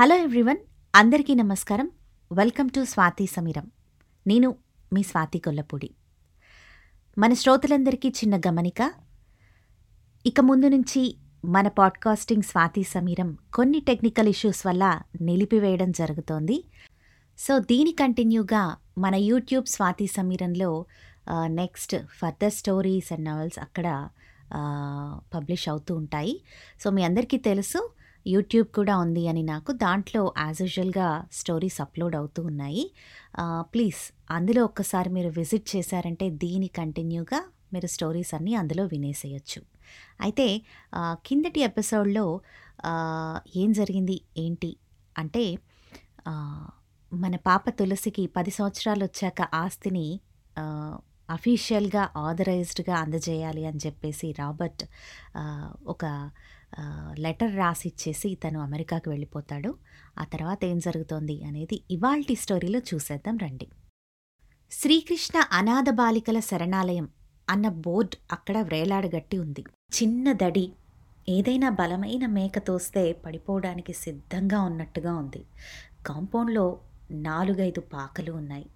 Hello everyone అందరికీ నమస్కారం. Welcome to Swathi Sameeram. నేను మీ స్వాతి కొల్లపూడి. మన శ్రోతలందరికీ చిన్న గమనిక. ఇక ముందు నుంచి మన పాడ్కాస్టింగ్ స్వాతి సమీరం కొన్ని టెక్నికల్ ఇష్యూస్ వల్ల నిలిపివేయడం జరుగుతోంది. సో దీని కంటిన్యూగా మన YouTube Swathi సమీరంలో next further stories and novels అక్కడ పబ్లిష్ అవుతూ ఉంటాయి. సో మీ అందరికీ తెలుసు యూట్యూబ్ కూడా ఉంది అని నాకు. దాంట్లో యాజ్ యూజువల్గా స్టోరీస్ అప్లోడ్ అవుతూ ఉన్నాయి. ప్లీజ్ అందులో ఒక్కసారి మీరు విజిట్ చేశారంటే దీని కంటిన్యూగా మీరు స్టోరీస్ అన్నీ అందులో వినేసేయచ్చు. అయితే కిందటి ఎపిసోడ్లో ఏం జరిగింది? ఏంటి? అంటే మన పాప తులసికి పది సంవత్సరాలు వచ్చాక ఆస్తిని అఫీషియల్గా ఆథరైజ్డ్గా అందజేయాలి అని చెప్పేసి రాబర్ట్ ఒక లెటర్ రాసి ఇచ్చేసి తను అమెరికాకు వెళ్ళిపోతాడు. ఆ తర్వాత ఏం జరుగుతోంది అనేది ఇవాల్టి స్టోరీలో చూసేద్దాం రండి. శ్రీకృష్ణ అనాథ బాలికల శరణాలయం అన్న బోర్డ్ అక్కడ వ్రేలాడగట్టి ఉంది. చిన్న దడి ఏదైనా బలమైన మేక తోస్తే పడిపోవడానికి సిద్ధంగా ఉన్నట్టుగా ఉంది. కాంపౌండ్లో నాలుగైదు పాకలు ఉన్నాయి.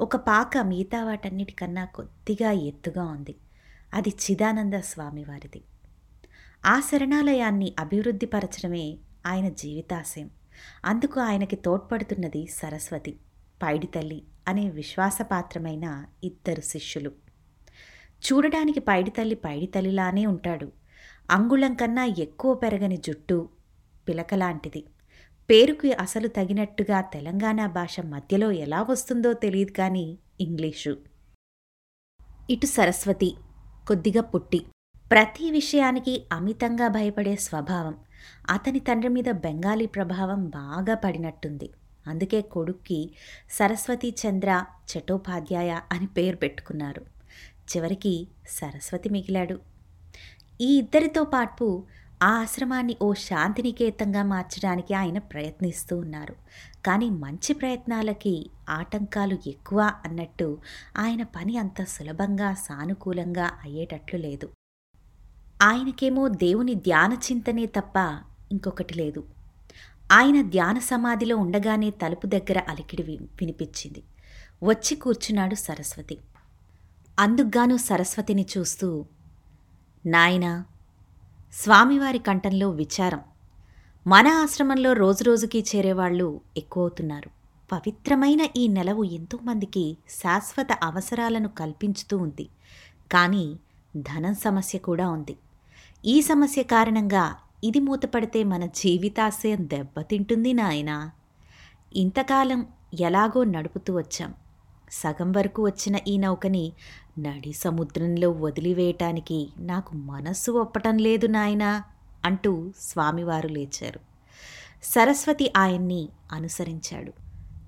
ఒక పాక మిగతా వాటన్నిటికన్నా కొద్దిగా ఎత్తుగా ఉంది. అది చిదానంద స్వామివారిది. ఆ శరణాలయాన్ని అభివృద్ధిపరచడమే ఆయన జీవితాశయం. అందుకు ఆయనకి తోడ్పడుతున్నది సరస్వతి పైడితల్లి అనే విశ్వాసపాత్రమైన ఇద్దరు శిష్యులు. చూడడానికి పైడితల్లి పైడితల్లిలానే ఉంటాడు. అంగుళం కన్నా ఎక్కువ పెరగని జుట్టు పిలకలాంటిది పేరుకి అసలు తగినట్టుగా తెలంగాణ భాష మధ్యలో ఎలా వస్తుందో తెలియదు కానీ ఇంగ్లీషు. ఇటు సరస్వతి కొద్దిగా పుట్టి ప్రతి విషయానికి అమితంగా భయపడే స్వభావం అతని తండ్రి మీద బెంగాలీ ప్రభావం బాగా పడినట్టుంది. అందుకే కొడుక్కి సరస్వతి చంద్ర చటోపాధ్యాయ అని పేరు పెట్టుకున్నారు. చివరికి సరస్వతి మిగిలాడు. ఈ ఇద్దరితో పాటు ఆ ఆశ్రమాన్ని ఓ శాంతినికేతంగా మార్చడానికి ఆయన ప్రయత్నిస్తూ ఉన్నారు. కానీ మంచి ప్రయత్నాలకి ఆటంకాలు ఎక్కువ అన్నట్టు ఆయన పని అంత సులభంగా సానుకూలంగా అయ్యేటట్లు లేదు. ఆయనకేమో దేవుని ధ్యాన చింతనే తప్ప ఇంకొకటి లేదు. ఆయన ధ్యాన సమాధిలో ఉండగానే తలుపు దగ్గర అలికిడి వి- వినిపించింది. వచ్చి కూర్చున్నాడు సరస్వతి. అందుకుగాను సరస్వతిని చూస్తూ నాయనా స్వామివారి కంఠంలో విచారం. మన ఆశ్రమంలో రోజురోజుకి చేరేవాళ్ళు ఎక్కువవుతున్నారు. పవిత్రమైన ఈ నెలవు ఎంతోమందికి శాశ్వత అవసరాలను కల్పించుతూ ఉంది. కానీ ధనం సమస్య కూడా ఉంది. ఈ సమస్య కారణంగా ఇది మూతపడితే మన జీవితాశయం దెబ్బతింటుంది నాయనా. ఇంతకాలం ఎలాగో నడుపుతూ వచ్చాం. సగం వరకు వచ్చిన ఈ నౌకని నడి సముద్రంలో వదిలివేయటానికి నాకు మనస్సు ఒప్పటం లేదు నాయనా అంటూ స్వామివారు లేచారు. సరస్వతి ఆయన్ని అనుసరించాడు.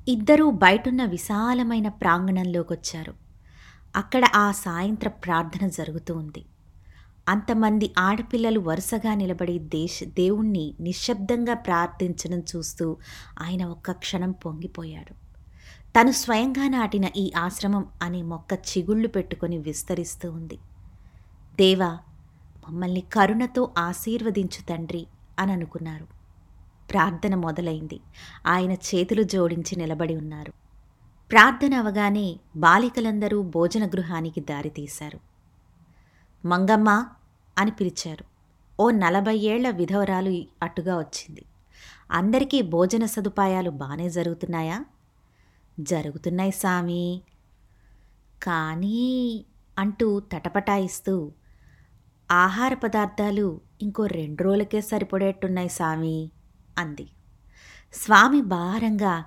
ఇద్దరూ బయటున్న విశాలమైన ప్రాంగణంలోకొచ్చారు. అక్కడ ఆ సాయంత్ర ప్రార్థన జరుగుతూ ఉంది. అంతమంది ఆడపిల్లలు వరుసగా నిలబడి దేశ దేవుణ్ణి నిశ్శబ్దంగా ప్రార్థించడం చూస్తూ ఆయన ఒక్క క్షణం పొంగిపోయాడు. తను స్వయంగా నాటిన ఈ ఆశ్రమం అనే మొక్క చిగుళ్ళు పెట్టుకొని విస్తరిస్తూ ఉంది. దేవా మమ్మల్ని కరుణతో ఆశీర్వదించు తండ్రి అని అనుకున్నారు. ప్రార్థన మొదలైంది. ఆయన చేతులు జోడించి నిలబడి ఉన్నారు. ప్రార్థన అవగానే బాలికలందరూ భోజన గృహానికి దారితీశారు. మంగమ్మ అని పిలిచారు. ఓ నలభై ఏళ్ళ విధవరాలు అటుగా వచ్చింది. అందరికీ భోజన సదుపాయాలు బాగానే జరుగుతున్నాయా? జరుగుతున్నాయి సామి. కానీ అంటూ తటపటాయిస్తూ ఆహార పదార్థాలు ఇంకో రెండు రోజులకే సరిపడేట్టున్నాయి సామి అంది. స్వామి భారంగా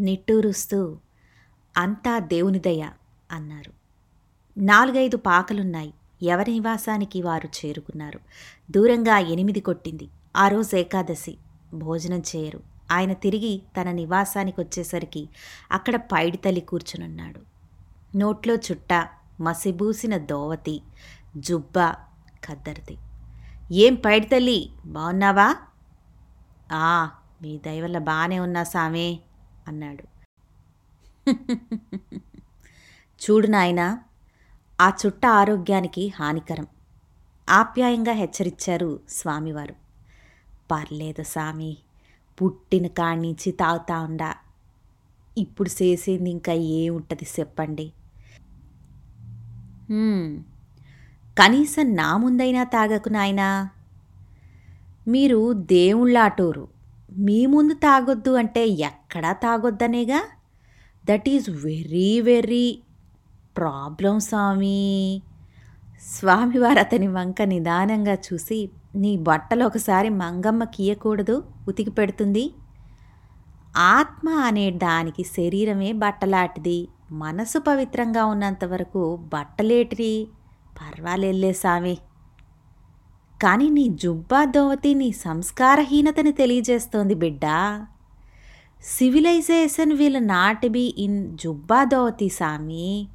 నిట్టూరుస్తూ అంతా దేవునిదయ అన్నారు. నాలుగైదు పాకలున్నాయి. ఎవరి నివాసానికి వారు చేరుకున్నారు? దూరంగా ఎనిమిది కొట్టింది. ఆ రోజు ఏకాదశి. భోజనం చేయరు. ఆయన తిరిగి తన నివాసానికి వచ్చేసరికి అక్కడ పైడితల్లి కూర్చునున్నాడు. నోట్లో చుట్ట మసిబూసిన దోవతి జుబ్బ కద్దరిది. ఏం పైడితల్లి బాగున్నావా ఆ మీ దయవల్ల బాగానే ఉన్నా సామే అన్నాడు. చూడు నాయనా ఆ చుట్ట ఆరోగ్యానికి హానికరం. ఆప్యాయంగా హెచ్చరించారు స్వామివారు. పర్లేదు సామి పుట్టిన కాణించి నుంచి తాగుతా ఉండా. ఇప్పుడు చేసింది ఇంకా ఏముంటుంది చెప్పండి. కనీసం నా ముందైనా తాగకు నాయనా. మీరు దేవుళ్ళాటోరు. మీ ముందు తాగొద్దు అంటే ఎక్కడా తాగొద్దనేగా? That is very very problem స్వామి. స్వామివారు అతని వంక నిదానంగా చూసి నీ బట్టలు ఒకసారి మంగమ్మ కీయకూడదు ఉతికి పెడుతుంది. ఆత్మ అనే దానికి శరీరమే బట్టలాంటిది. మనసు పవిత్రంగా ఉన్నంత వరకు బట్టలేటిది పర్వాలేలే స్వామి. కానీ నీ జుబ్బా దోవతి నీ సంస్కారహీనతని తెలియజేస్తోంది బిడ్డా. Civilization will not be in జుబ్బా దోవతి సామి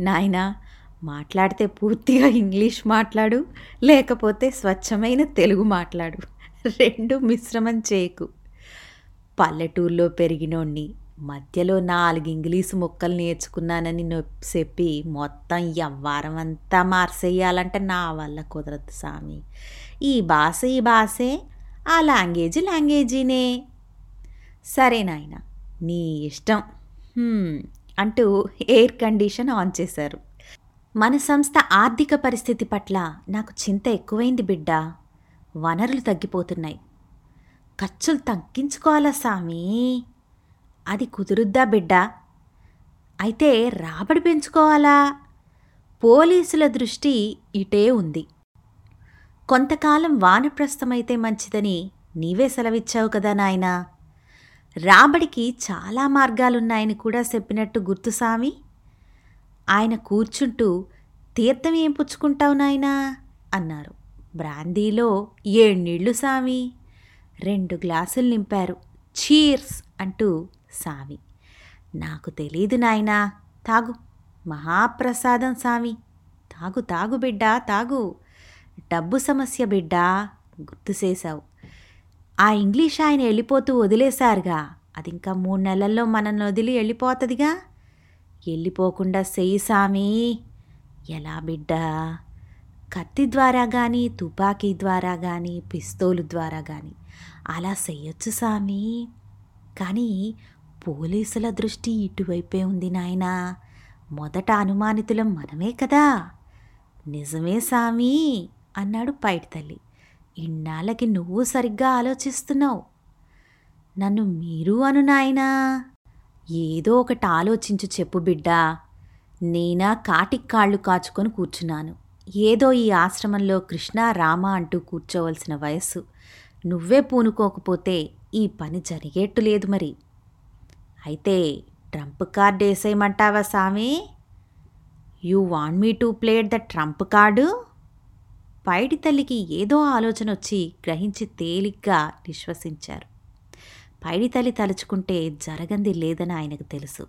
నాయనా మాట్లాడితే పూర్తిగా ఇంగ్లీష్ మాట్లాడు లేకపోతే స్వచ్ఛమైన తెలుగు మాట్లాడు. రెండు మిశ్రమం చేయకు. పల్లెటూరులో పెరిగినోణ్ణి మధ్యలో నాలుగు ఇంగ్లీషు ముక్కలు నేర్చుకున్నానని నొప్పి చెప్పి మొత్తం ఎవ్వారం అంతా మార్చేయాలంటే నా వల్ల కుదరదు సామి. ఈ భాష ఈ భాషే ఆ లాంగ్వేజ్ లాంగ్వేజీనే. సరే నాయన నీ ఇష్టం. అంటూ ఎయిర్ కండిషన్ ఆన్ చేశారు. మన సంస్థ ఆర్థిక పరిస్థితి పట్ల నాకు చింత ఎక్కువైంది బిడ్డ. వనరులు తగ్గిపోతున్నాయి. ఖర్చులు తగ్గించుకోవాలా సామి? అది కుదురుద్దా బిడ్డ? అయితే రాబడి పెంచుకోవాలా? పోలీసుల దృష్టి ఇటే ఉంది. కొంతకాలం వానప్రస్థమైతే మంచిదని నీవే సెలవిచ్చావు కదా నాయనా. రాబడికి చాలా మార్గాలున్నాయని కూడా చెప్పినట్టు గుర్తు సామి. ఆయన కూర్చుంటూ తీర్థం ఏం పుచ్చుకుంటావు నాయనా? అన్నారు. బ్రాందీలో ఏడ్నీళ్ళు సామి. రెండు గ్లాసులు నింపారు. చీర్స్! అంటూ సామి. నాకు తెలీదు నాయనా తాగు. మహాప్రసాదం సామి. తాగు తాగు బిడ్డా తాగు. డబ్బు సమస్య బిడ్డా గుర్తు చేశావు. ఆ ఇంగ్లీష్ ఆయన వెళ్ళిపోతూ వదిలేశారుగా. అది ఇంకా మూడు నెలల్లో మనల్ని వదిలి వెళ్ళిపోతుందిగా. వెళ్ళిపోకుండా సేయి సామి. ఎలా బిడ్డా? కత్తి ద్వారా కానీ తుపాకీ ద్వారా కానీ పిస్తోలు ద్వారా కానీ అలా చేయొచ్చు సామి. కానీ పోలీసుల దృష్టి ఇటువైపే ఉంది నాయనా. మొదట అనుమానితులం మనమే కదా. నిజమే సామి అన్నాడు పైటి తల్లి ఇన్నాళ్ళకి నువ్వు సరిగ్గా ఆలోచిస్తున్నావు. నన్ను మీరు అను నాయనా. ఏదో ఒకటి ఆలోచించు చెప్పు బిడ్డా. నేనా కాటికి కాళ్ళు కాచుకొని కూర్చున్నాను. ఏదో ఈ ఆశ్రమంలో కృష్ణ రామ అంటూ కూర్చోవలసిన వయస్సు. నువ్వే పూనుకోకపోతే ఈ పని జరిగేట్టు లేదు మరి. అయితే ట్రంప్ కార్డ్ వేసేయమంటావా సామి? You want me to play the trump card? పైడి తల్లికి ఏదో ఆలోచన వచ్చి గ్రహించి తేలిగ్గా నిశ్వసించారు. పైడి తల్లి తలుచుకుంటే జరగంది లేదని ఆయనకు తెలుసు.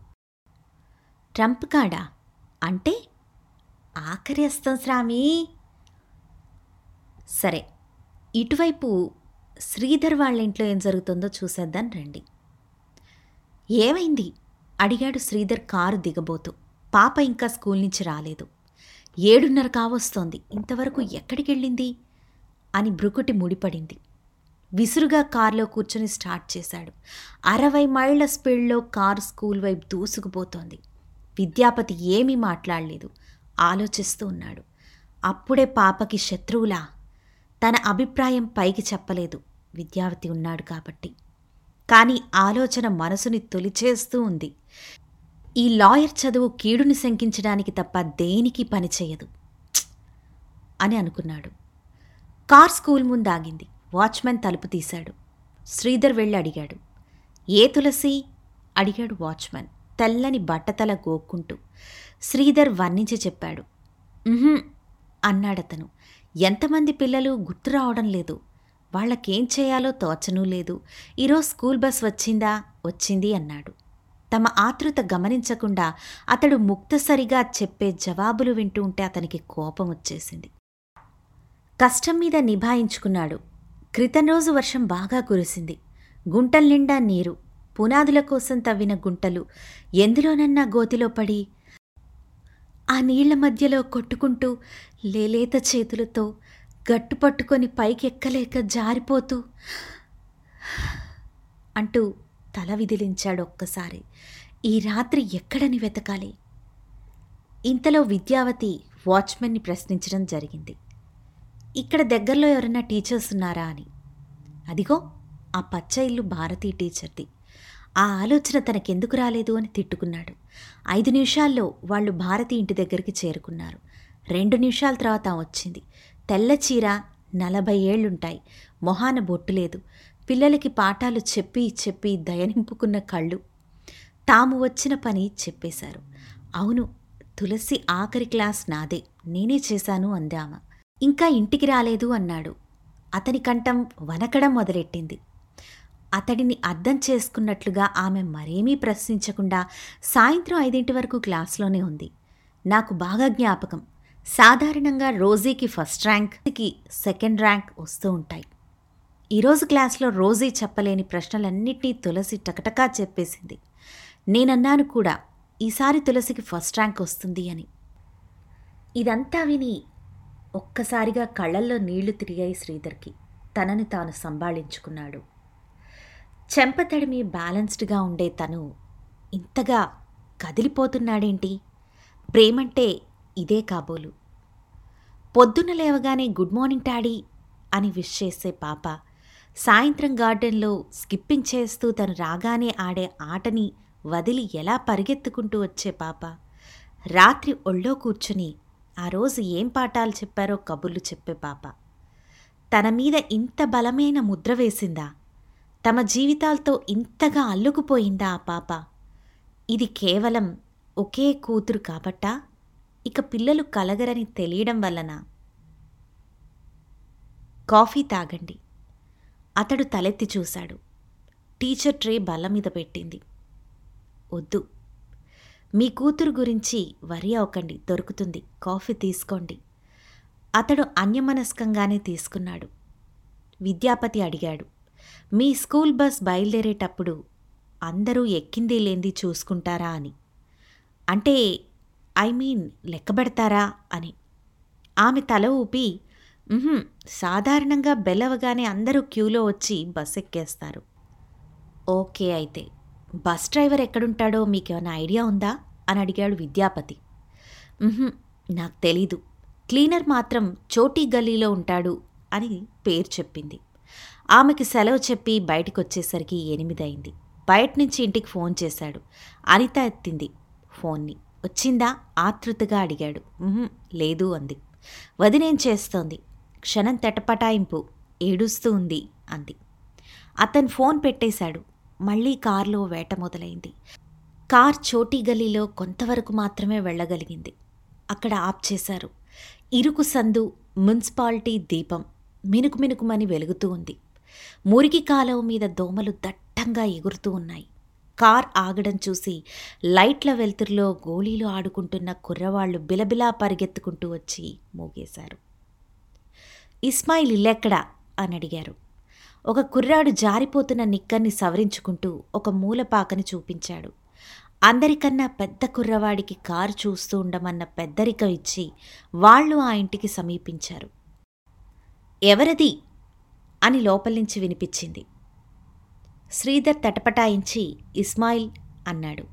ట్రంప్ కాడా? అంటే ఆఖరి అస్తం స్వామి! సరే ఇటువైపు శ్రీధర్ వాళ్ళ ఇంట్లో ఏం జరుగుతుందో చూసేద్దాం రండి. ఏమైంది? అడిగాడు శ్రీధర్ కారు దిగబోతూ. పాప ఇంకా స్కూల్ నుంచి రాలేదు. ఏడున్నర కావస్తోంది. ఇంతవరకు ఎక్కడికెళ్ళింది? అని బ్రుకుటి ముడిపడింది. విసురుగా కారులో కూర్చొని స్టార్ట్ చేశాడు. అరవై మైళ్ళ స్పీడ్లో కారు స్కూల్ వైపు దూసుకుపోతోంది. విద్యాపతి ఏమీ మాట్లాడలేదు. ఆలోచిస్తూ ఉన్నాడు. అప్పుడే పాపకి శత్రువులా? తన అభిప్రాయం పైకి చెప్పలేదు. విద్యావతి ఉన్నాడు కాబట్టి. కానీ ఆలోచన మనసుని తొలిచేస్తూ ఉంది. ఈ లాయర్ చదువు కీడుని శంకించడానికి తప్ప దేనికి పనిచేయదు అని అనుకున్నాడు. కార్ స్కూల్ ముందు ఆగింది వాచ్మెన్ తలుపు తీశాడు. శ్రీధర్ వెళ్ళి అడిగాడు. ఏ తులసి? అడిగాడు వాచ్మెన్ తెల్లని బట్టతల గోక్కుంటూ. శ్రీధర్ వర్ణించి చెప్పాడు. అన్నాడతను. ఎంతమంది పిల్లలు గుర్తు రావడం లేదు. వాళ్ళకేం చేయాలో తోచనూ లేదు. ఈరోజు స్కూల్ బస్ వచ్చిందా? వచ్చింది అన్నాడు. తమ ఆతృత గమనించకుండా అతడు ముక్తసరిగా చెప్పే జవాబులు వింటూ ఉంటే అతనికి కోపం వచ్చేసింది. కష్టం మీద నిభాయించుకున్నాడు. క్రితం రోజు వర్షం బాగా కురిసింది. గుంటల నిండా నీరు పునాదుల కోసం తవ్విన గుంటలు ఎందులోనన్నా గోతిలో పడి ఆ నీళ్ళ మధ్యలో కొట్టుకుంటూ లేలేత చేతులతో గట్టు పట్టుకొని పైకెక్కలేక జారిపోతూ అంటూ తల విదిలించాడు ఒక్కసారి. ఈ రాత్రి ఎక్కడని వెతకాలి? ఇంతలో విద్యావతి వాచ్మెన్ని ప్రశ్నించడం జరిగింది. ఇక్కడ దగ్గరలో ఎవరైనా టీచర్స్ ఉన్నారా అని. అదిగో ఆ పచ్చ ఇల్లు భారతీ టీచర్ది. ఆ ఆలోచన తనకెందుకు రాలేదు అని తిట్టుకున్నాడు. ఐదు నిమిషాల్లో వాళ్ళు భారతి ఇంటి దగ్గరికి చేరుకున్నారు. రెండు నిమిషాల తర్వాత వచ్చింది. తెల్ల చీర నలభై ఏళ్ళుంటాయి మొహాన బొట్టు లేదు. పిల్లలకి పాఠాలు చెప్పి చెప్పి దయనింపుకున్న కళ్ళు. తాము వచ్చిన పని చెప్పేశారు. అవును తులసి ఆఖరి క్లాస్ నాదే. నేనే చేశాను అందామ. ఇంకా ఇంటికి రాలేదు అన్నాడు. అతని కంఠం వనకడం మొదలెట్టింది. అతడిని అర్థం చేసుకున్నట్లుగా ఆమె మరేమీ ప్రశ్నించకుండా సాయంత్రం ఐదింటి వరకు క్లాస్లోనే ఉంది. నాకు బాగా జ్ఞాపకం. సాధారణంగా రోజీకి ఫస్ట్ ర్యాంక్కి సెకండ్ ర్యాంక్ వస్తూ ఉంటాయి. ఈరోజు క్లాస్లో రోజీ చెప్పలేని ప్రశ్నలన్నిటినీ తులసి టకటకా చెప్పేసింది. నేనన్నాను కూడా ఈసారి తులసికి ఫస్ట్ ర్యాంక్ వస్తుంది అని. ఇదంతా విని ఒక్కసారిగా కళ్ళల్లో నీళ్ళు తిరిగాయి శ్రీధర్కి. తనని తాను సంభాళించుకున్నాడు. చెంపతడిమి బ్యాలెన్స్డ్గా ఉండే తను ఇంతగా కదిలిపోతున్నాడేంటి? ప్రేమంటే ఇదే కాబోలు. పొద్దున్న లేవగానే గుడ్ మార్నింగ్ డాడీ అని విష్ చేసే పాప సాయంత్రం గార్డెన్లో స్కిప్పింగ్ చేస్తూ తను రాగానే ఆడే ఆటని వదిలి ఎలా పరిగెత్తుకుంటూ వచ్చే పాప. రాత్రి ఒళ్ళో కూర్చుని ఆ రోజు ఏం పాఠాలు చెప్పారో కబుర్లు చెప్పే పాప. తన మీద ఇంత బలమైన ముద్ర వేసిందా? తమ జీవితాలతో ఇంతగా అల్లుకుపోయిందా ఆ పాప? ఇది కేవలం ఒకే కూతురు కాబట్టా? ఇక పిల్లలు కలగరని తెలియడం వలన కాఫీ తాగండి. అతడు తలెత్తి చూశాడు. టీచర్ ట్రే బల్ల మీద పెట్టింది. వద్దు. మీ కూతురు గురించి వరి అవ్వకండి దొరుకుతుంది. కాఫీ తీసుకోండి. అతడు అన్యమనస్కంగానే తీసుకున్నాడు. విద్యాపతి అడిగాడు. మీ స్కూల్ బస్ బయలుదేరేటప్పుడు అందరూ ఎక్కింది లేంది చూసుకుంటారా అని. అంటే ఐ మీన్ లెక్కబెడతారా అని. ఆమె తల ఊపి సాధారణంగా బెలవగానే అందరూ క్యూలో వచ్చి బస్ ఎక్కేస్తారు ఓకే అయితే బస్ డ్రైవర్ ఎక్కడుంటాడో మీకేమైనా ఐడియా ఉందా? అని అడిగాడు విద్యాపతి. నాకు తెలీదు. క్లీనర్ మాత్రం చోటీ గల్లీలో ఉంటాడు అని పేరు చెప్పింది. ఆమెకి సెలవు చెప్పి బయటికి వచ్చేసరికి ఎనిమిదయింది బయట నుంచి ఇంటికి ఫోన్ చేశాడు. అనిత ఎత్తింది ఫోన్ని. వచ్చిందా? ఆతృతగా అడిగాడు. లేదు అంది. వదినేం చేస్తోంది? క్షణం తెటపటాయింపు. ఏడుస్తూ ఉంది అంది. అతను ఫోన్ పెట్టేశాడు. మళ్ళీ కారులో వేట మొదలైంది. కార్ చోటీ గల్లీలో కొంతవరకు మాత్రమే వెళ్ళగలిగింది. అక్కడ ఆప్ చేశారు. ఇరుకు సందు మున్సిపాలిటీ దీపం మినుకు మినుకుమని వెలుగుతూ ఉంది. మురికి కాలువ మీద దోమలు దట్టంగా ఎగురుతూ ఉన్నాయి. కార్ ఆగడం చూసి లైట్ల వెలుతురులో గోళీలు ఆడుకుంటున్న కుర్రవాళ్ళు బిలబిలా పరిగెత్తుకుంటూ వచ్చి మోగేశారు. ఇస్మాయిల్ ఇల్లెక్కడా? అని అడిగారు. ఒక కుర్రాడు జారిపోతున్న నిక్కర్ని సవరించుకుంటూ ఒక మూలపాకని చూపించాడు. అందరికన్నా పెద్ద కుర్రవాడికి కారు చూస్తూ ఉండమన్న పెద్దరికం ఇచ్చి వాళ్ళు ఆ ఇంటికి సమీపించారు. ఎవరది? అని లోపలించి వినిపించింది. శ్రీధర్ తటపటాయించి ఇస్మాయిల్ అన్నాడు.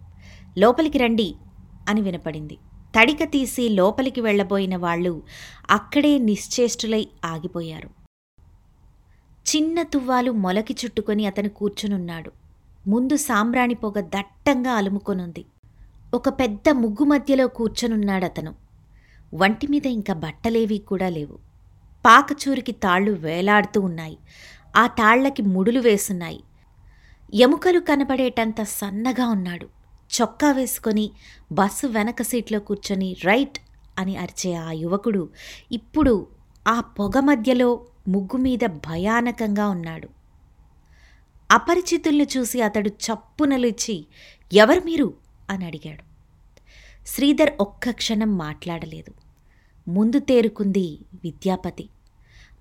లోపలికి రండి అని వినపడింది. తడిక తీసి లోపలికి వెళ్ళబోయిన వాళ్ళు అక్కడే నిశ్చేష్టులై ఆగిపోయారు. చిన్న తువ్వాలు మొలకి చుట్టుకొని అతను కూర్చునున్నాడు. ముందు సాంబ్రాణి పొగ దట్టంగా అలుముకొనుంది. ఒక పెద్ద ముగ్గు మధ్యలో కూర్చొనున్నాడతను వంటి మీద ఇంకా బట్టలేవీ కూడా లేవు. పాకచూరికి తాళ్ళు వేలాడుతూ ఉన్నాయి. ఆ తాళ్ళకి ముడులు వేసున్నాయి. ఎముకలు కనబడేటంత సన్నగా ఉన్నాడు. చొక్కా వేసుకొని బస్సు వెనక సీట్లో కూర్చొని రైట్ అని అరిచే ఆ యువకుడు ఇప్పుడు ఆ పొగ మధ్యలో ముగ్గు మీద భయానకంగా ఉన్నాడు. అపరిచితుల్ని చూసి అతడు చప్పునలిచ్చి ఎవరు మీరు? అని అడిగాడు. శ్రీధర్ ఒక్క క్షణం మాట్లాడలేదు. ముందు తేరుకుంది విద్యాపతి.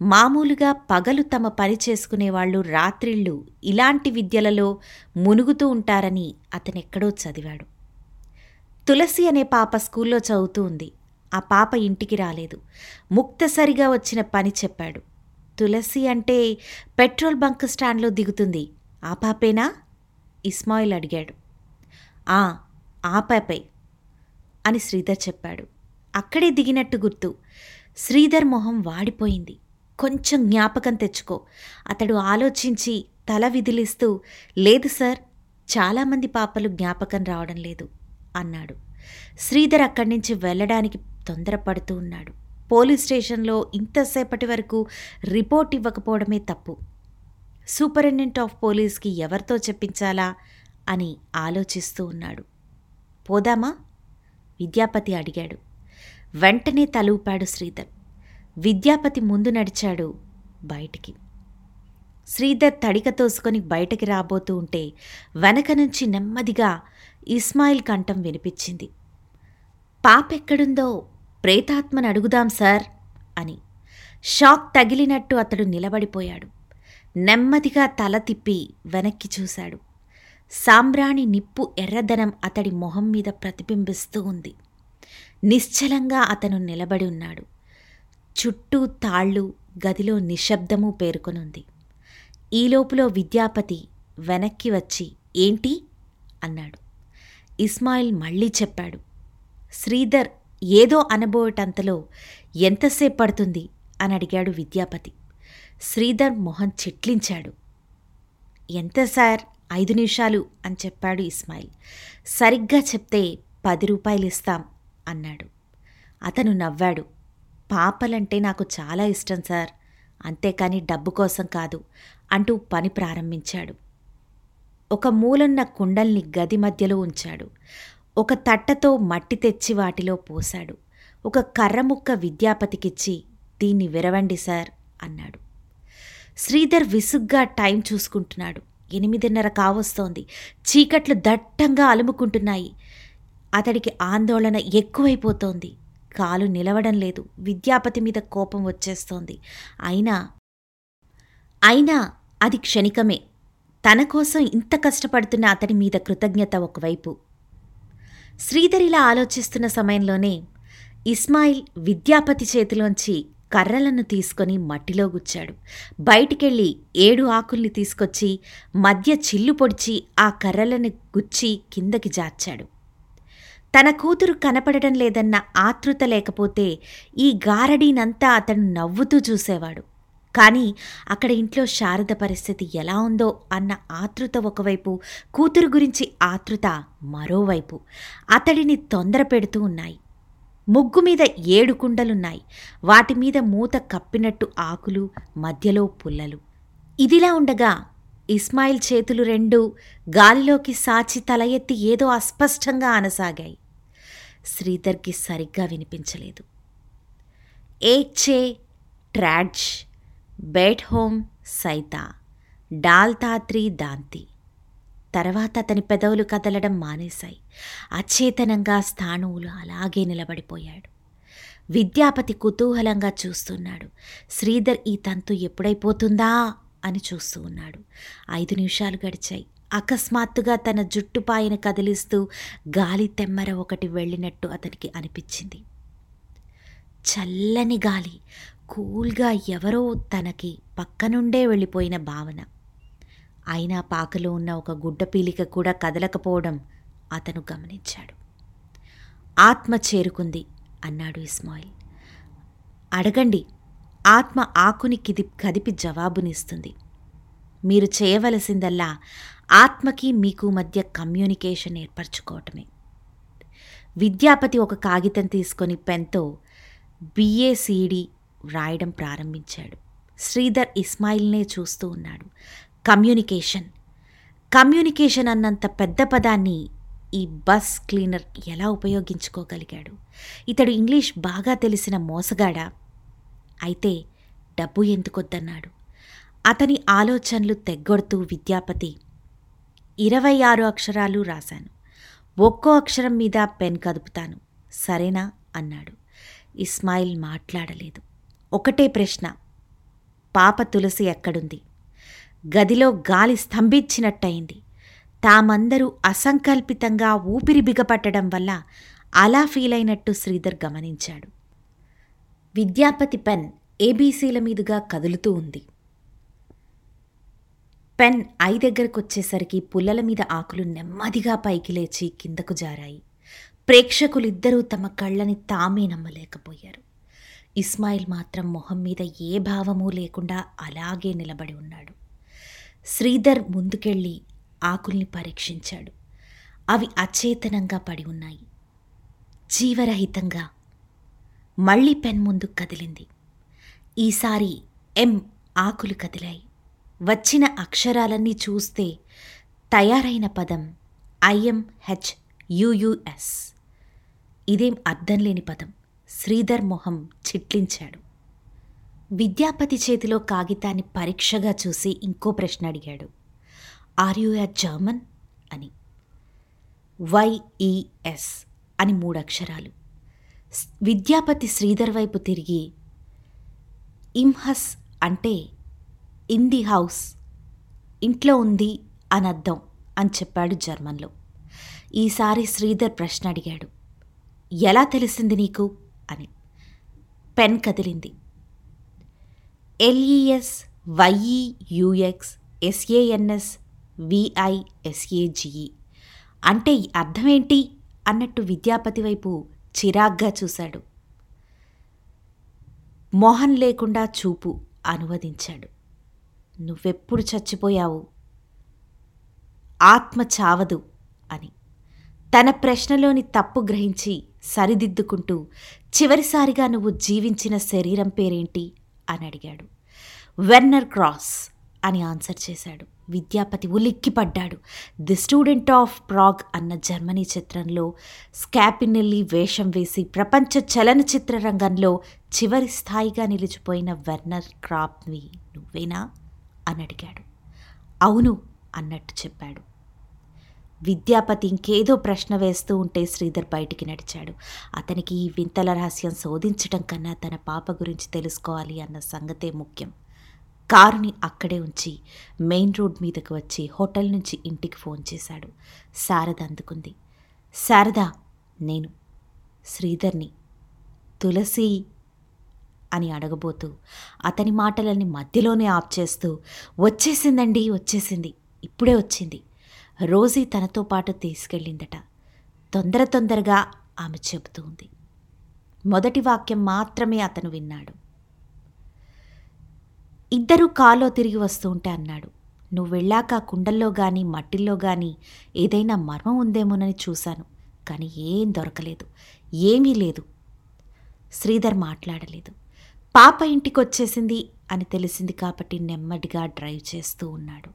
మామూలుగా పగలు తమ పని చేసుకునేవాళ్ళు రాత్రిళ్ళు ఇలాంటి విద్యలలో మునుగుతూ ఉంటారని అతనెక్కడో చదివాడు. తులసి అనే పాప స్కూల్లో చదువుతూ ఉంది. ఆ పాప ఇంటికి రాలేదు. ముక్తసరిగా వచ్చిన పని చెప్పాడు. తులసి అంటే పెట్రోల్ బంక్ స్టాండ్లో దిగుతుంది. ఆ పాపేనా? ఇస్మాయిల్ అడిగాడు. ఆ ఆ పాపే అని శ్రీధర్ చెప్పాడు. అక్కడే దిగినట్టు గుర్తు. శ్రీధర్ మొహం వాడిపోయింది. కొంచెం జ్ఞాపకం తెచ్చుకో. అతడు ఆలోచించి తల విదిలిస్తూ లేదు సార్ చాలామంది పాపలు జ్ఞాపకం రావడం లేదు అన్నాడు. శ్రీధర్ అక్కడి నుంచి వెళ్ళడానికి తొందరపడుతూ ఉన్నాడు. పోలీస్ స్టేషన్లో ఇంతసేపటి వరకు రిపోర్ట్ ఇవ్వకపోవడమే తప్పు. సూపరింటెండెంట్ ఆఫ్ పోలీస్కి ఎవరితో చెప్పించాలా అని ఆలోచిస్తూ ఉన్నాడు. పోదామా? విద్యాపతి అడిగాడు. వెంటనే తలూపాడు శ్రీధర్. విద్యాపతి ముందు నడిచాడు బయటికి. శ్రీధర్ తడిక తోసుకొని బయటకి రాబోతూ ఉంటే వెనక నుంచి నెమ్మదిగా ఇస్మాయిల్ కంఠం వినిపించింది. పాపెక్కడుందో? ప్రేతాత్మను అడుగుదాం సార్ అని. షాక్ తగిలినట్టు అతడు నిలబడిపోయాడు. నెమ్మదిగా తల తిప్పి వెనక్కి చూశాడు. సాంబ్రాణి నిప్పు ఎర్రదనం అతడి మొహం మీద ప్రతిబింబిస్తూ ఉంది. నిశ్చలంగా అతను నిలబడి ఉన్నాడు. చుట్టూ తాళ్ళు గదిలో నిశ్శబ్దము పేర్కొనుంది. ఈలోపులో విద్యాపతి వెనక్కి వచ్చి ఏంటి? అన్నాడు. ఇస్మాయిల్ మళ్ళీ చెప్పాడు శ్రీధర్ ఏదో అనబోయటంతలో ఎంతసేపు పడుతుంది? అని అడిగాడు విద్యాపతి. శ్రీధర్ మొహం చెట్లించాడు. ఎంత సార్? ఐదు నిమిషాలు అని చెప్పాడు ఇస్మాయిల్. సరిగ్గా చెప్తే పది రూపాయలు ఇస్తాం అన్నాడు. అతను నవ్వాడు. పాపలంటే నాకు చాలా ఇష్టం సార్. అంతేకాని డబ్బు కోసం కాదు అంటూ పని ప్రారంభించాడు. ఒక మూలన్న కుండల్ని గది మధ్యలో ఉంచాడు. ఒక తట్టతో మట్టి తెచ్చి వాటిలో పోశాడు. ఒక కర్రముక్క విద్యాపతికిచ్చి దీన్ని విరవండి సార్ అన్నాడు. శ్రీధర్ విసుగ్గా టైం చూసుకుంటున్నాడు. ఎనిమిదిన్నర కావస్తోంది. చీకట్లు దట్టంగా అలుముకుంటున్నాయి. అతడికి ఆందోళన ఎక్కువైపోతోంది. కాలు నిలవడం లేదు. విద్యాపతి మీద కోపం వచ్చేస్తోంది. అయినా అయినా అది క్షణికమే. తన కోసం ఇంత కష్టపడుతున్న అతడి మీద కృతజ్ఞత ఒకవైపు. శ్రీధరిలా ఆలోచిస్తున్న సమయంలోనే ఇస్మాయిల్ విద్యాపతి చేతిలోంచి కర్రలను తీసుకొని మట్టిలో గుచ్చాడు. బయటికెళ్ళి ఏడు ఆకుల్ని తీసుకొచ్చి మధ్య చిల్లు పొడిచి ఆ కర్రలను గుచ్చి కిందకి జార్చాడు. తన కూతురు కనపడడం లేదన్న ఆతృత లేకపోతే ఈ గారడీనంతా అతను నవ్వుతూ చూసేవాడు. కానీ అక్కడ ఇంట్లో శారద పరిస్థితి ఎలా ఉందో అన్న ఆతృత ఒకవైపు కూతురు గురించి ఆతృత మరోవైపు. అతడిని తొందర పెడుతూ ఉన్నాయి. ముగ్గు మీద ఏడు కుండలున్నాయి. వాటి మీద మూత కప్పినట్టు ఆకులు మధ్యలో పుల్లలు. ఇదిలా ఉండగా ఇస్మాయిల్ చేతులు రెండు గాలిలోకి సాచి తల ఎత్తి ఏదో అస్పష్టంగా అనసాగాయి శ్రీధర్కి సరిగ్గా వినిపించలేదు. ఏక్ చే ట్రాడ్జ్ బెడ్ హోమ్ సైతా డాల్తాత్రి దాంతి. తర్వాత అతని పెదవులు కదలడం మానేశాయి. అచేతనంగా స్థాణువులు అలాగే నిలబడిపోయాడు. విద్యాపతి కుతూహలంగా చూస్తున్నాడు. శ్రీధర్ ఈ తంతు ఎప్పుడైపోతుందా? అని చూస్తూ ఉన్నాడు. ఐదు నిమిషాలు గడిచాయి. అకస్మాత్తుగా తన జుట్టుపాయను కదిలిస్తూ గాలి తెమ్మర ఒకటి వెళ్ళినట్టు అతనికి అనిపించింది. చల్లని గాలి కూల్గా ఎవరో తనకి పక్కనుండే వెళ్ళిపోయిన భావన. అయినా పాకలో ఉన్న ఒక గుడ్డ పీలిక కూడా కదలకపోవడం అతను గమనించాడు. ఆత్మ చేరుకుంది అన్నాడు ఇస్మాయిల్. అడగండి ఆత్మ ఆకుని కిది కదిపి జవాబునిస్తుంది. మీరు చేయవలసిందల్లా ఆత్మకి మీకు మధ్య కమ్యూనికేషన్ ఏర్పరచుకోవటమే. విద్యాపతి ఒక కాగితం తీసుకొని పెన్తో బిఏసిడి వ్రాయడం ప్రారంభించాడు. శ్రీధర్ ఇస్మాయిల్నే చూస్తూ ఉన్నాడు. కమ్యూనికేషన్. కమ్యూనికేషన్ అన్నంత పెద్ద పదాన్ని ఈ బస్ క్లీనర్ ఎలా ఉపయోగించుకోగలిగాడు? ఇతడు ఇంగ్లీష్ బాగా తెలిసిన మోసగాడా? అయితే డబ్బు ఎందుకొద్దన్నాడు? అతని ఆలోచనలు తెగ్గొడుతూ విద్యాపతి ఇరవై ఆరు అక్షరాలు రాశాను. ఒక్కో అక్షరం మీద పెన్ కదుపుతాను. సరేనా? అన్నాడు. ఇస్మాయిల్ మాట్లాడలేదు. ఒకటే ప్రశ్న. పాప తులసి ఎక్కడుంది? గదిలో గాలి స్తంభించినట్టయింది. తామందరూ అసంకల్పితంగా ఊపిరి బిగపట్టడం వల్ల అలా ఫీల్ అయినట్టు శ్రీధర్ గమనించాడు. విద్యాపతి పెన్ ఏబీసీల మీదుగా కదులుతూ ఉంది. పెన్ ఐ దగ్గరకొచ్చేసరికి పుల్లల మీద ఆకులు నెమ్మదిగా పైకి లేచి కిందకు జారాయి. ప్రేక్షకులిద్దరూ తమ కళ్ళని తామే నమ్మలేకపోయారు. ఇస్మాయిల్ మాత్రం మొహం మీద ఏ భావమూ లేకుండా అలాగే నిలబడి ఉన్నాడు. శ్రీధర్ ముందుకెళ్ళి ఆకుల్ని పరీక్షించాడు. అవి అచేతనంగా పడి ఉన్నాయి. జీవరహితంగా. మళ్ళీ పెన్ ముందు కదిలింది. ఈసారి ఎం ఆకులు కదిలాయి. వచ్చిన అక్షరాలన్నీ చూస్తే తయారైన పదం ఐఎంహెచ్ యుయుఎస్ ఇదేం అర్థం లేని పదం. శ్రీధర్ మొహం చిట్లించాడు. విద్యాపతి చేతిలో కాగితాన్ని పరీక్షగా చూసి ఇంకో ప్రశ్న అడిగాడు. ఆర్ యు ఎ జర్మన్ అని. వైఈఎస్ అని మూడు అక్షరాలు. విద్యాపతి శ్రీధర్ వైపు తిరిగి ఇంహస్ అంటే ఇన్ ది హౌస్ ఇంట్లో ఉంది అని అర్థం అని చెప్పాడు జర్మన్లో. ఈసారి శ్రీధర్ ప్రశ్న అడిగాడు. ఎలా తెలిసింది నీకు? అని. పెన్ కదిలింది. ఎల్ఈఎస్ వైఈయుఎక్స్ ఎస్ఏఎన్ఎస్ విఐఎస్ఏజిఈ అంటే అర్థమేంటి అన్నట్టు విద్యాపతి వైపు చిరాగ్గా చూశాడు. మోహన్ లేకుండా చూపు అనువదించాడు. నువ్వెప్పుడు చచ్చిపోయావు? ఆత్మ చావదు అని. తన ప్రశ్నలోని తప్పు గ్రహించి సరిదిద్దుకుంటూ చివరిసారిగా నువ్వు జీవించిన శరీరం పేరేంటి? అని అడిగాడు. వెర్నర్ క్రాస్ అని ఆన్సర్ చేశాడు. విద్యాపతి ఉలిక్కిపడ్డాడు. ది స్టూడెంట్ ఆఫ్ ప్రాగ్ అన్న జర్మనీ చిత్రంలో స్కాపినెల్లి వేషం వేసి ప్రపంచ చలనచిత్ర రంగంలో చివరి స్థాయిగా నిలిచిపోయిన వెర్నర్ క్రాప్ని నువ్వేనా? అని అడిగాడు అవును అన్నట్టు చెప్పాడు. విద్యాపతి ఇంకేదో ప్రశ్న వేస్తూ ఉంటే శ్రీధర్ బయటికి నడిచాడు. అతనికి ఈ వింతల రహస్యం శోధించటం కన్నా తన పాప గురించి తెలుసుకోవాలి అన్న సంగతే ముఖ్యం. కారుని అక్కడే ఉంచి మెయిన్ రోడ్ మీదకు వచ్చి హోటల్ నుంచి ఇంటికి ఫోన్ చేశాడు. శారద అందుకుంది. శారద నేను శ్రీధర్ని. తులసి అని అడగబోతూ అతని మాటలని మధ్యలోనే ఆప్ చేస్తూ వచ్చేసిందండి వచ్చేసింది. ఇప్పుడే వచ్చింది. రోజీ తనతో పాటు తీసుకెళ్ళిందట. తొందర తొందరగా ఆమె చెబుతూ ఉంది మొదటి వాక్యం మాత్రమే అతను విన్నాడు. ఇద్దరూ కాలో తిరిగి వస్తూ ఉంటే అన్నాడు. నువ్వు వెళ్ళాక కుండల్లో గాని మట్టిల్లో గాని ఏదైనా మర్మం ఉందేమోనని చూశాను. కానీ ఏం దొరకలేదు. ఏమీ లేదు. శ్రీధర్ మాట్లాడలేదు. పాప ఇంటికొచ్చేసింది అని తెలిసింది కాబట్టి నెమ్మదిగా డ్రైవ్ చేస్తూ ఉన్నాడు.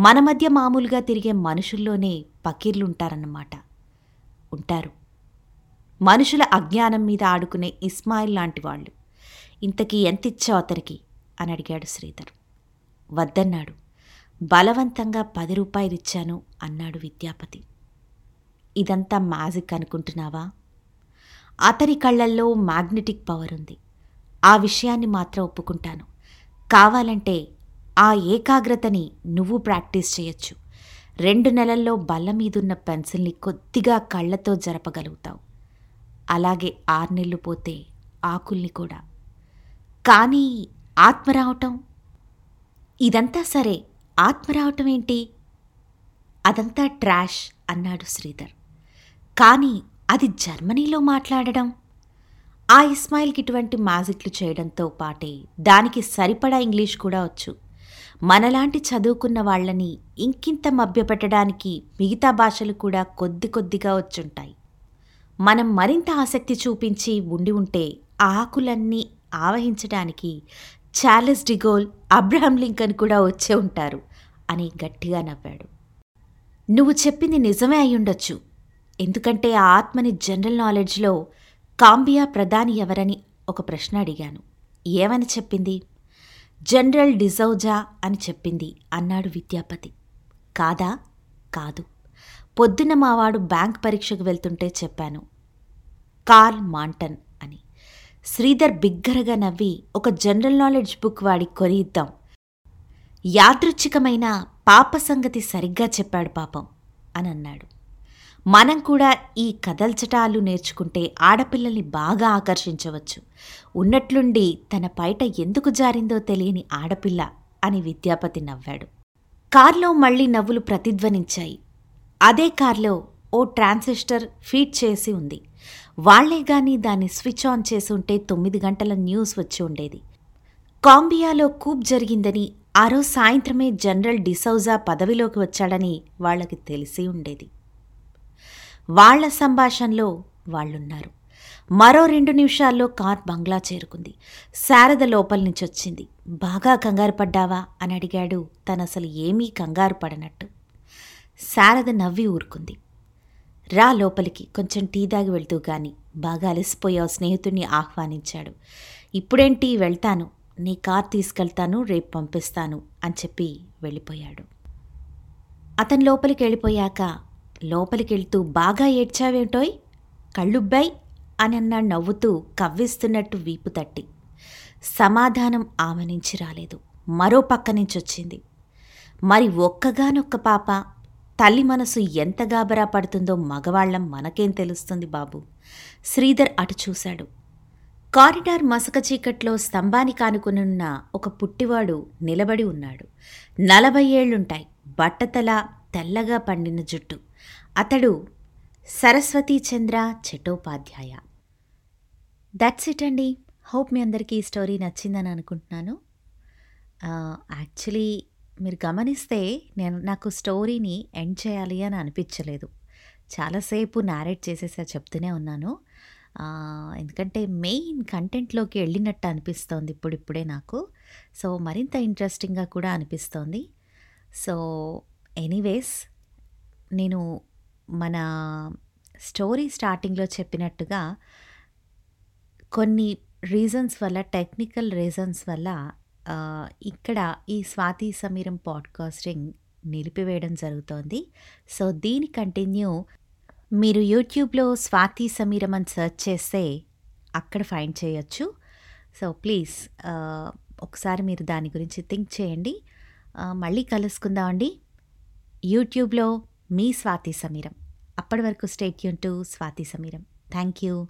మన మధ్య మామూలుగా తిరిగే మనుషుల్లోనే పకీర్లుంటారన్నమాట. ఉంటారు. మనుషుల అజ్ఞానం మీద ఆడుకునే ఇస్మాయిల్ లాంటి వాళ్ళు. ఇంతకీ ఎంత ఇచ్చావు అతనికి? అని అడిగాడు శ్రీధర్. వద్దన్నాడు. బలవంతంగా పది రూపాయలు ఇచ్చాను అన్నాడు విద్యాపతి. ఇదంతా మ్యాజిక్ అనుకుంటున్నావా? అతని కళ్ళల్లో మ్యాగ్నెటిక్ పవర్ ఉంది. ఆ విషయాన్ని మాత్రం ఒప్పుకుంటాను. కావాలంటే ఆ ఏకాగ్రతని నువ్వు ప్రాక్టీస్ చేయొచ్చు. రెండు నెలల్లో బల్ల మీదున్న పెన్సిల్ని కొద్దిగా కళ్ళతో జరపగలుగుతావు. అలాగే ఆరు నెలలు పోతే ఆకుల్ని కూడా. కానీ ఆత్మ రావటం? ఇదంతా సరే ఆత్మ రావటం ఏంటి? అదంతా ట్రాష్ అన్నాడు శ్రీధర్. కానీ అది జర్మనీలో మాట్లాడడం? ఆ ఇస్మాయిల్కి ఇటువంటి మ్యాజిక్లు చేయడంతో పాటే దానికి సరిపడా ఇంగ్లీష్ కూడా వచ్చు. మనలాంటి చదువుకున్న వాళ్ళని ఇంకింత మభ్యపెట్టడానికి మిగతా భాషలు కూడా కొద్ది కొద్దిగా వచ్చుంటాయి. మనం మరింత ఆసక్తి చూపించి ఉండి ఉంటే ఆ ఆకులన్నీ ఆవహించడానికి Charles de Gaulle Abraham Lincoln కూడా వచ్చే ఉంటారు అని గట్టిగా నవ్వాడు. నువ్వు చెప్పింది నిజమే అయ్యుండొచ్చు. ఎందుకంటే ఆ ఆత్మని జనరల్ నాలెడ్జ్లో కాంబియా ప్రధాని ఎవరని ఒక ప్రశ్న అడిగాను. ఏమని చెప్పింది? జనరల్ డిజౌజా అని చెప్పింది అన్నాడు విద్యాపతి. కాదా? కాదు. పొద్దున్న మావాడు బ్యాంక్ పరీక్షకు వెళ్తుంటే చెప్పాను. కార్ల్ మాంటన్ అని. శ్రీధర్ బిగ్గరగా నవ్వి ఒక జనరల్ నాలెడ్జ్ బుక్ వాడి కొని ఇద్దాం యాదృచ్ఛికమైన పాప సంగతి సరిగ్గా చెప్పాడు పాపం అని అన్నాడు మనం కూడా ఈ కదల్చటాలు నేర్చుకుంటే ఆడపిల్లల్ని బాగా ఆకర్షించవచ్చు. ఉన్నట్లుండి తన పైట ఎందుకు జారిందో తెలియని ఆడపిల్ల అని విద్యాపతి నవ్వాడు. కార్లో మళ్ళీ నవ్వులు ప్రతిధ్వనించాయి. అదే కార్లో ఓ ట్రాన్సిస్టర్ ఫీడ్ చేసి ఉంది. వాళ్ళే గాని దాన్ని స్విచ్ ఆన్ చేసి ఉంటే తొమ్మిది గంటల న్యూస్ వచ్చి ఉండేది. కాంబియాలో కూప్ జరిగిందని ఆ రోజు సాయంత్రమే జనరల్ డిసౌజా పదవిలోకి వచ్చాడని వాళ్ళకి తెలిసి ఉండేది. వాళ్ళ సంభాషణలో వాళ్ళున్నారు. మరో రెండు నిమిషాల్లో కార్ బంగ్లా చేరుకుంది. శారద లోపల నుంచి వచ్చింది బాగా కంగారు పడ్డావా? అని అడిగాడు. తను అసలు ఏమీ కంగారు పడనట్టు. శారద నవ్వి ఊరుకుంది. రా లోపలికి కొంచెం టీ దాగి వెళ్తూ గాని. బాగా అలసిపోయావు స్నేహితుడిని ఆహ్వానించాడు. ఇప్పుడేంటి? వెళ్తాను. నీ కార్ తీసుకెళ్తాను రేపు పంపిస్తాను అని చెప్పి వెళ్ళిపోయాడు. అతను లోపలికి వెళ్ళిపోయాక లోపలికి వెళ్తూ బాగా ఏడ్చావేంటోయ్? కళ్ళుబ్బాయి అని అన్నాడు నవ్వుతూ కవ్విస్తున్నట్టు వీపు తట్టి. సమాధానం ఆమె నుంచి రాలేదు. మరో పక్క నుంచి వచ్చింది మరి ఒక్కగానొక్క పాప తల్లి మనసు ఎంత గాబరా పడుతుందో మగవాళ్ళం మనకేం తెలుస్తుంది బాబు? శ్రీధర్ అటు చూశాడు. కారిడార్ మసక చీకట్లో స్తంభానికి ఆనుకునున్న ఒక పుట్టివాడు నిలబడి ఉన్నాడు. నలభై ఏళ్ళుంటాయి బట్టతల తెల్లగా పండిన జుట్టు. అతడు సరస్వతీచంద్ర చటోపాధ్యాయ. దట్స్ ఇట్ అండి. హోప్ మీ అందరికీ ఈ స్టోరీ నచ్చిందని అనుకుంటున్నాను. యాక్చువల్లీ మీరు గమనిస్తే నేను నాకు స్టోరీని ఎండ్ చేయాలి అని అనిపించలేదు. చాలాసేపు నారేట్ చేసేసా చెప్తూనే ఉన్నాను. ఎందుకంటే మెయిన్ కంటెంట్లోకి వెళ్ళినట్టు అనిపిస్తోంది ఇప్పుడిప్పుడే నాకు. సో మరింత ఇంట్రెస్టింగ్గా కూడా అనిపిస్తోంది. సో ఎనీవేస్ నేను మన స్టోరీ స్టార్టింగ్లో చెప్పినట్టుగా కొన్ని రీజన్స్ వల్ల టెక్నికల్ రీజన్స్ వల్ల ఇక్కడ ఈ స్వాతి సమీరం పాడ్కాస్టింగ్ నిలిపివేయడం జరుగుతోంది. సో దీని కంటిన్యూ మీరు యూట్యూబ్లో స్వాతి సమీరం అని సెర్చ్ చేస్తే అక్కడ ఫైండ్ చేయొచ్చు. సో ప్లీజ్ ఒకసారి మీరు దాని గురించి థింక్ చేయండి. మళ్ళీ కలుసుకుందామండి. యూట్యూబ్లో మీ స్వాతి సమీరం. అప్పటి వరకు state Yoon to Swathi Sameeram. Thank you